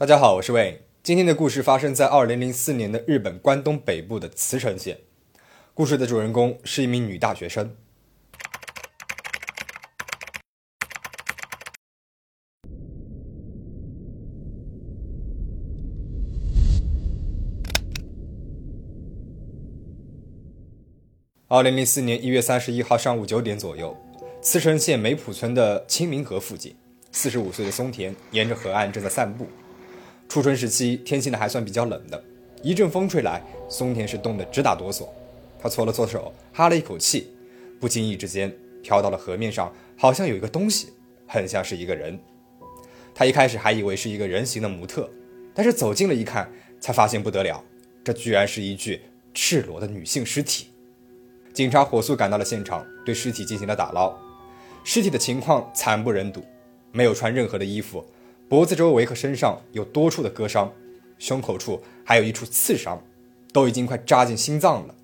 大家好，我是魏。今天的故事发生在二零零四年的日本关东北部的茨城县。故事的主人公是一名女大学生。二零零四年一月三十一号上午九点左右，茨城县梅浦村的清明河附近，四十五岁的松田沿着河岸正在散步。初春时期，天气呢还算比较冷的，一阵风吹来，松田是冻得直打哆嗦。他搓了搓手，哈了一口气，不经意之间飘到了河面上，好像有一个东西，很像是一个人。他一开始还以为是一个人形的模特，但是走近了一看，才发现不得了，这居然是一具赤裸的女性尸体。警察火速赶到了现场，对尸体进行了打捞。尸体的情况惨不忍睹，没有穿任何的衣服，脖子周围和身上有多处的割伤，胸口处还有一处刺伤，都已经快扎进心脏了。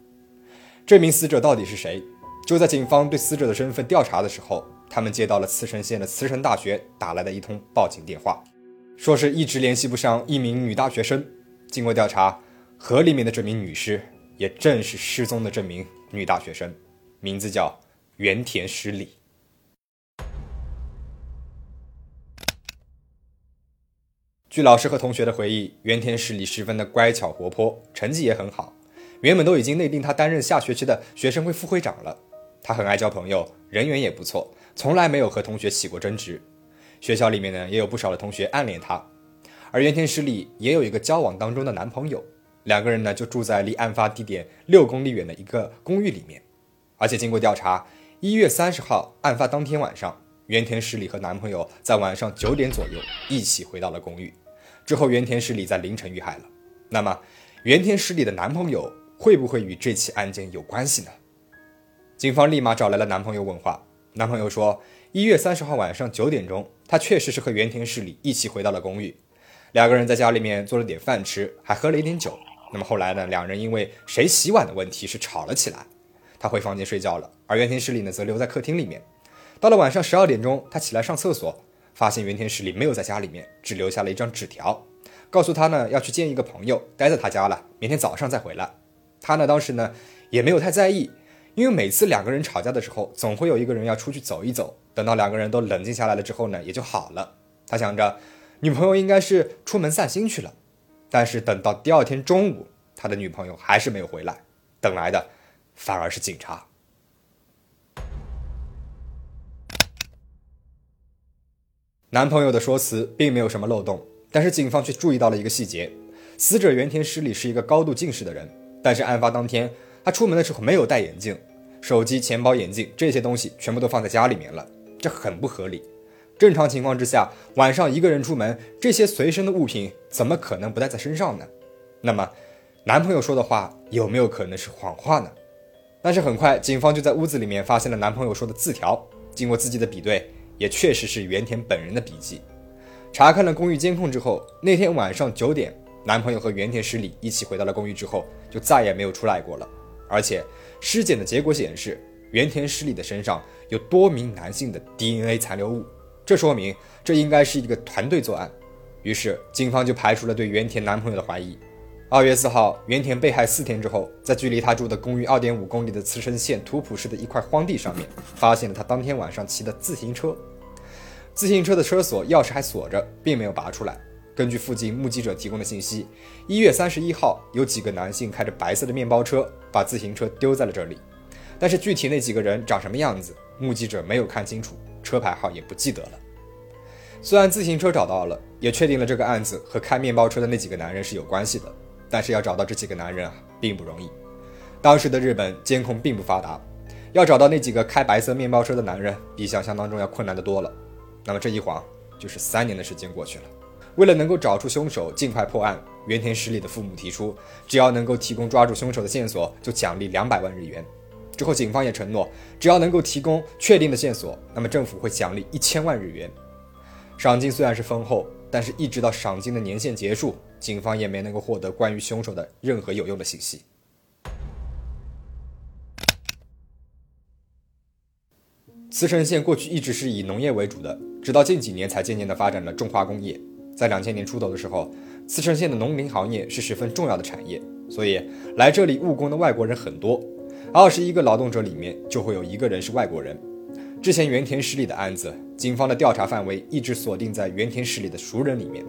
这名死者到底是谁？就在警方对死者的身份调查的时候，他们接到了茨城县的茨城大学打来的一通报警电话，说是一直联系不上一名女大学生。经过调查，河里面的这名女尸也正是失踪的这名。女大学生，名字叫原田诗里。据老师和同学的回忆，原田诗里十分的乖巧活泼，成绩也很好。原本都已经内定他担任下学期的学生会副会长了。他很爱交朋友，人缘也不错，从来没有和同学起过争执。学校里面呢，也有不少的同学暗恋他。而原田诗里也有一个交往当中的男朋友。两个人呢就住在离案发地点六公里远的一个公寓里面，而且经过调查，一月三十号案发当天晚上，原田十里和男朋友在晚上九点左右一起回到了公寓，之后原田十里在凌晨遇害了。那么，原田十里的男朋友会不会与这起案件有关系呢？警方立马找来了男朋友问话，男朋友说，一月三十号晚上九点钟，他确实是和原田十里一起回到了公寓，两个人在家里面做了点饭吃，还喝了一点酒。那么后来呢？两人因为谁洗碗的问题是吵了起来。他回房间睡觉了，而原田实里呢则留在客厅里面。到了晚上十二点钟，他起来上厕所，发现原田实里没有在家里面，只留下了一张纸条，告诉他呢要去见一个朋友，待在他家了，明天早上再回来。他呢当时呢也没有太在意，因为每次两个人吵架的时候，总会有一个人要出去走一走，等到两个人都冷静下来了之后呢，也就好了。他想着女朋友应该是出门散心去了。但是等到第二天中午，他的女朋友还是没有回来，等来的反而是警察。男朋友的说辞并没有什么漏洞，但是警方却注意到了一个细节：死者原田诗里是一个高度近视的人，但是案发当天他出门的时候没有戴眼镜，手机、钱包、眼镜这些东西全部都放在家里面了，这很不合理。正常情况之下，晚上一个人出门，这些随身的物品怎么可能不带在身上呢？那么，男朋友说的话有没有可能是谎话呢？但是很快，警方就在屋子里面发现了男朋友说的字条，经过字迹的比对，也确实是原田本人的笔记。查看了公寓监控之后，那天晚上九点，男朋友和原田十里一起回到了公寓之后，就再也没有出来过了。而且，尸检的结果显示，原田十里的身上有多名男性的 DNA 残留物。这说明这应该是一个团队作案，于是警方就排除了对原田男朋友的怀疑。二月四号，原田被害四天之后，在距离他住的公寓二点五公里的茨城县图浦市的一块荒地上面，发现了他当天晚上骑的自行车。自行车的车锁钥匙还锁着，并没有拔出来。根据附近目击者提供的信息，一月三十一号有几个男性开着白色的面包车把自行车丢在了这里，但是具体那几个人长什么样子，目击者没有看清楚。车牌号也不记得了。虽然自行车找到了，也确定了这个案子和开面包车的那几个男人是有关系的，但是要找到这几个男人啊，并不容易。当时的日本监控并不发达，要找到那几个开白色面包车的男人，比想象当中要困难的多了。那么这一晃就是三年的时间过去了。为了能够找出凶手，尽快破案，原田实里的父母提出，只要能够提供抓住凶手的线索，就奖励两百万日元。之后，警方也承诺，只要能够提供确定的线索，那么政府会奖励一千万日元。赏金虽然是丰厚，但是一直到赏金的年限结束，警方也没能够获得关于凶手的任何有用的信息。茨城县过去一直是以农业为主的，直到近几年才渐渐的发展了重化工业。在两千年出头的时候，茨城县的农林行业是十分重要的产业，所以来这里务工的外国人很多。二十一个劳动者里面就会有一个人是外国人。之前原田市里的案子，警方的调查范围一直锁定在原田市里的熟人里面。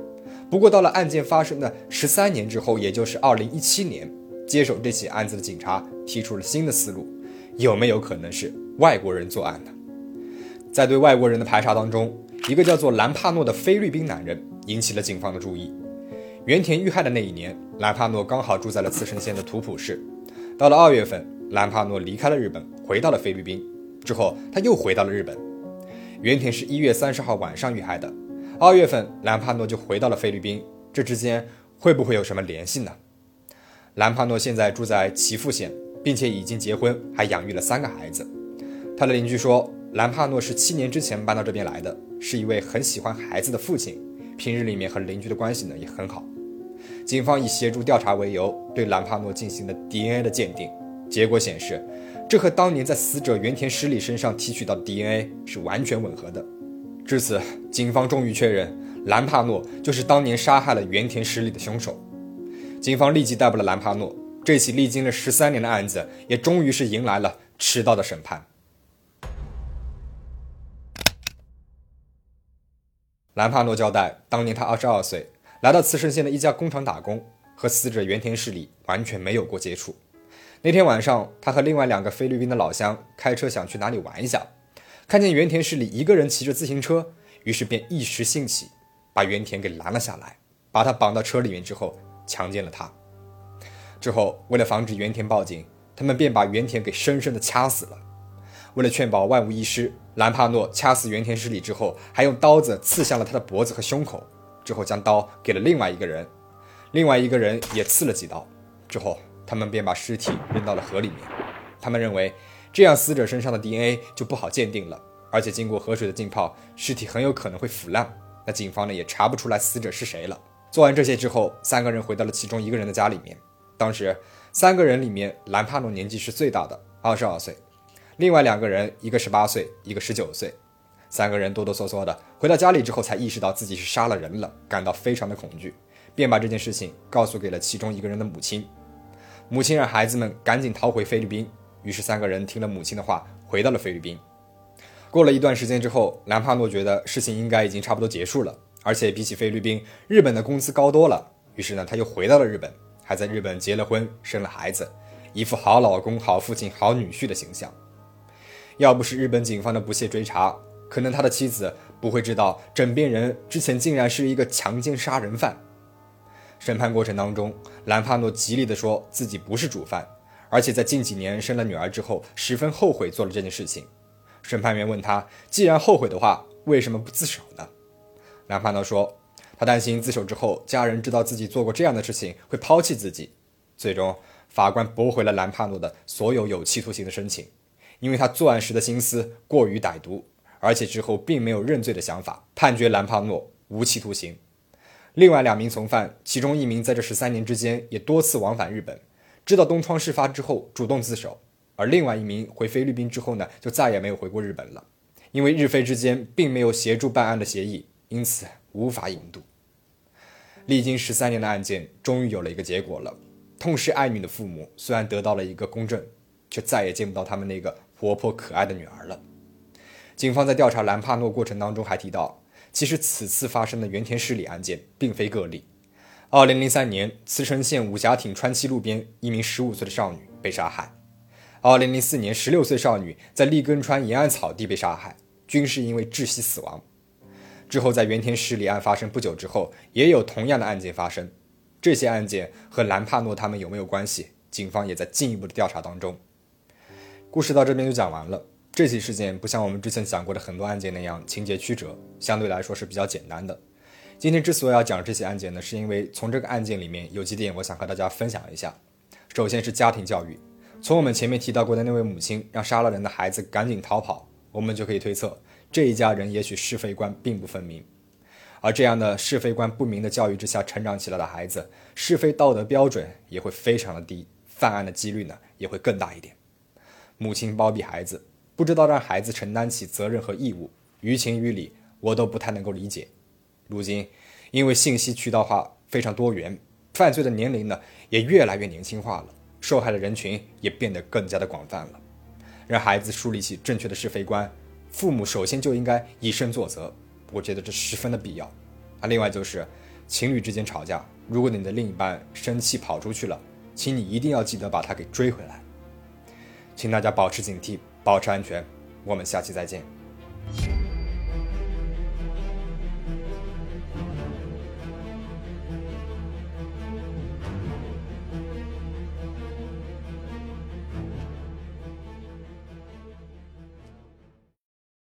不过到了案件发生的十三年之后，也就是二零一七年，接手这起案子的警察提出了新的思路：有没有可能是外国人作案呢？在对外国人的排查当中，一个叫做兰帕诺的菲律宾男人引起了警方的注意。原田遇害的那一年，兰帕诺刚好住在了茨城县的图普市。到了二月份，兰帕诺离开了日本，回到了菲律宾。之后，他又回到了日本。原田是一月三十号晚上遇害的。二月份，兰帕诺就回到了菲律宾。这之间会不会有什么联系呢？兰帕诺现在住在岐阜县，并且已经结婚，还养育了三个孩子。他的邻居说，兰帕诺是七年之前搬到这边来的，是一位很喜欢孩子的父亲。平日里面和邻居的关系呢也很好。警方以协助调查为由，对兰帕诺进行了 DNA 的鉴定，结果显示，这和当年在死者原田诗里身上提取到的 DNA 是完全吻合的。至此，警方终于确认兰帕诺就是当年杀害了原田诗里的凶手。警方立即逮捕了兰帕诺，这起历经了十三年的案子也终于是迎来了迟到的审判。兰帕诺交代，当年他二十二岁，来到茨城县的一家工厂打工，和死者原田市里完全没有过接触。那天晚上，他和另外两个菲律宾的老乡开车想去哪里玩一下，看见原田市里一个人骑着自行车，于是便一时兴起，把原田给拦了下来，把他绑到车里面之后强奸了他。之后，为了防止原田报警，他们便把原田给深深的掐死了。为了确保万无一失，兰帕诺掐死原田诗里之后，还用刀子刺向了他的脖子和胸口，之后将刀给了另外一个人，另外一个人也刺了几刀，之后他们便把尸体扔到了河里面。他们认为这样死者身上的 DNA 就不好鉴定了，而且经过河水的浸泡，尸体很有可能会腐烂。那警方呢也查不出来死者是谁了。做完这些之后，三个人回到了其中一个人的家里面。当时三个人里面，兰帕诺年纪是最大的，二十二岁。另外两个人，一个十八岁，一个十九岁，三个人哆哆嗦嗦的回到家里之后，才意识到自己是杀了人了，感到非常的恐惧，便把这件事情告诉给了其中一个人的母亲。母亲让孩子们赶紧逃回菲律宾，于是三个人听了母亲的话，回到了菲律宾。过了一段时间之后，兰帕诺觉得事情应该已经差不多结束了，而且比起菲律宾，日本的工资高多了，于是呢，他又回到了日本，还在日本结了婚，生了孩子，一副好老公、好父亲、好女婿的形象。要不是日本警方的不懈追查，可能他的妻子不会知道枕边人之前竟然是一个强奸杀人犯。审判过程当中，兰帕诺极力地说自己不是主犯，而且在近几年生了女儿之后，十分后悔做了这件事情。审判员问他，既然后悔的话，为什么不自首呢？兰帕诺说，他担心自首之后，家人知道自己做过这样的事情，会抛弃自己。最终，法官驳回了兰帕诺的所有有期徒刑的申请。因为他作案时的心思过于歹毒，而且之后并没有认罪的想法，判决兰帕诺无期徒刑。另外两名从犯，其中一名在这十三年之间也多次往返日本，知道东窗事发之后主动自首，而另外一名回菲律宾之后呢，就再也没有回过日本了。因为日菲之间并没有协助办案的协议，因此无法引渡。历经十三年的案件，终于有了一个结果了。痛失爱女的父母虽然得到了一个公正，却再也见不到他们那个。活泼可爱的女儿了。警方在调查兰帕诺过程当中还提到，其实此次发生的原田失礼案件并非个例。二零零三年，茨城县五甲町川崎路边，一名十五岁的少女被杀害。二零零四年，十六岁少女在立根川沿岸草地被杀害，均是因为窒息死亡。之后，在原田失礼案发生不久之后，也有同样的案件发生。这些案件和兰帕诺他们有没有关系？警方也在进一步的调查当中。故事到这边就讲完了。这起事件不像我们之前讲过的很多案件那样情节曲折，相对来说是比较简单的。今天之所以要讲这起案件呢，是因为从这个案件里面有几点我想和大家分享一下。首先是家庭教育，从我们前面提到过的那位母亲让杀了人的孩子赶紧逃跑，我们就可以推测这一家人也许是非观并不分明。而这样的是非观不明的教育之下成长起来的孩子，是非道德标准也会非常的低，犯案的几率呢也会更大一点。母亲包庇孩子，不知道让孩子承担起责任和义务，于情于理，我都不太能够理解。如今，因为信息渠道化非常多元，犯罪的年龄呢也越来越年轻化了，受害的人群也变得更加的广泛了。让孩子树立起正确的是非观，父母首先就应该以身作则，我觉得这十分的必要。啊，另外就是情侣之间吵架，如果你的另一半生气跑出去了，请你一定要记得把他给追回来。请大家保持警惕，保持安全。我们下期再见。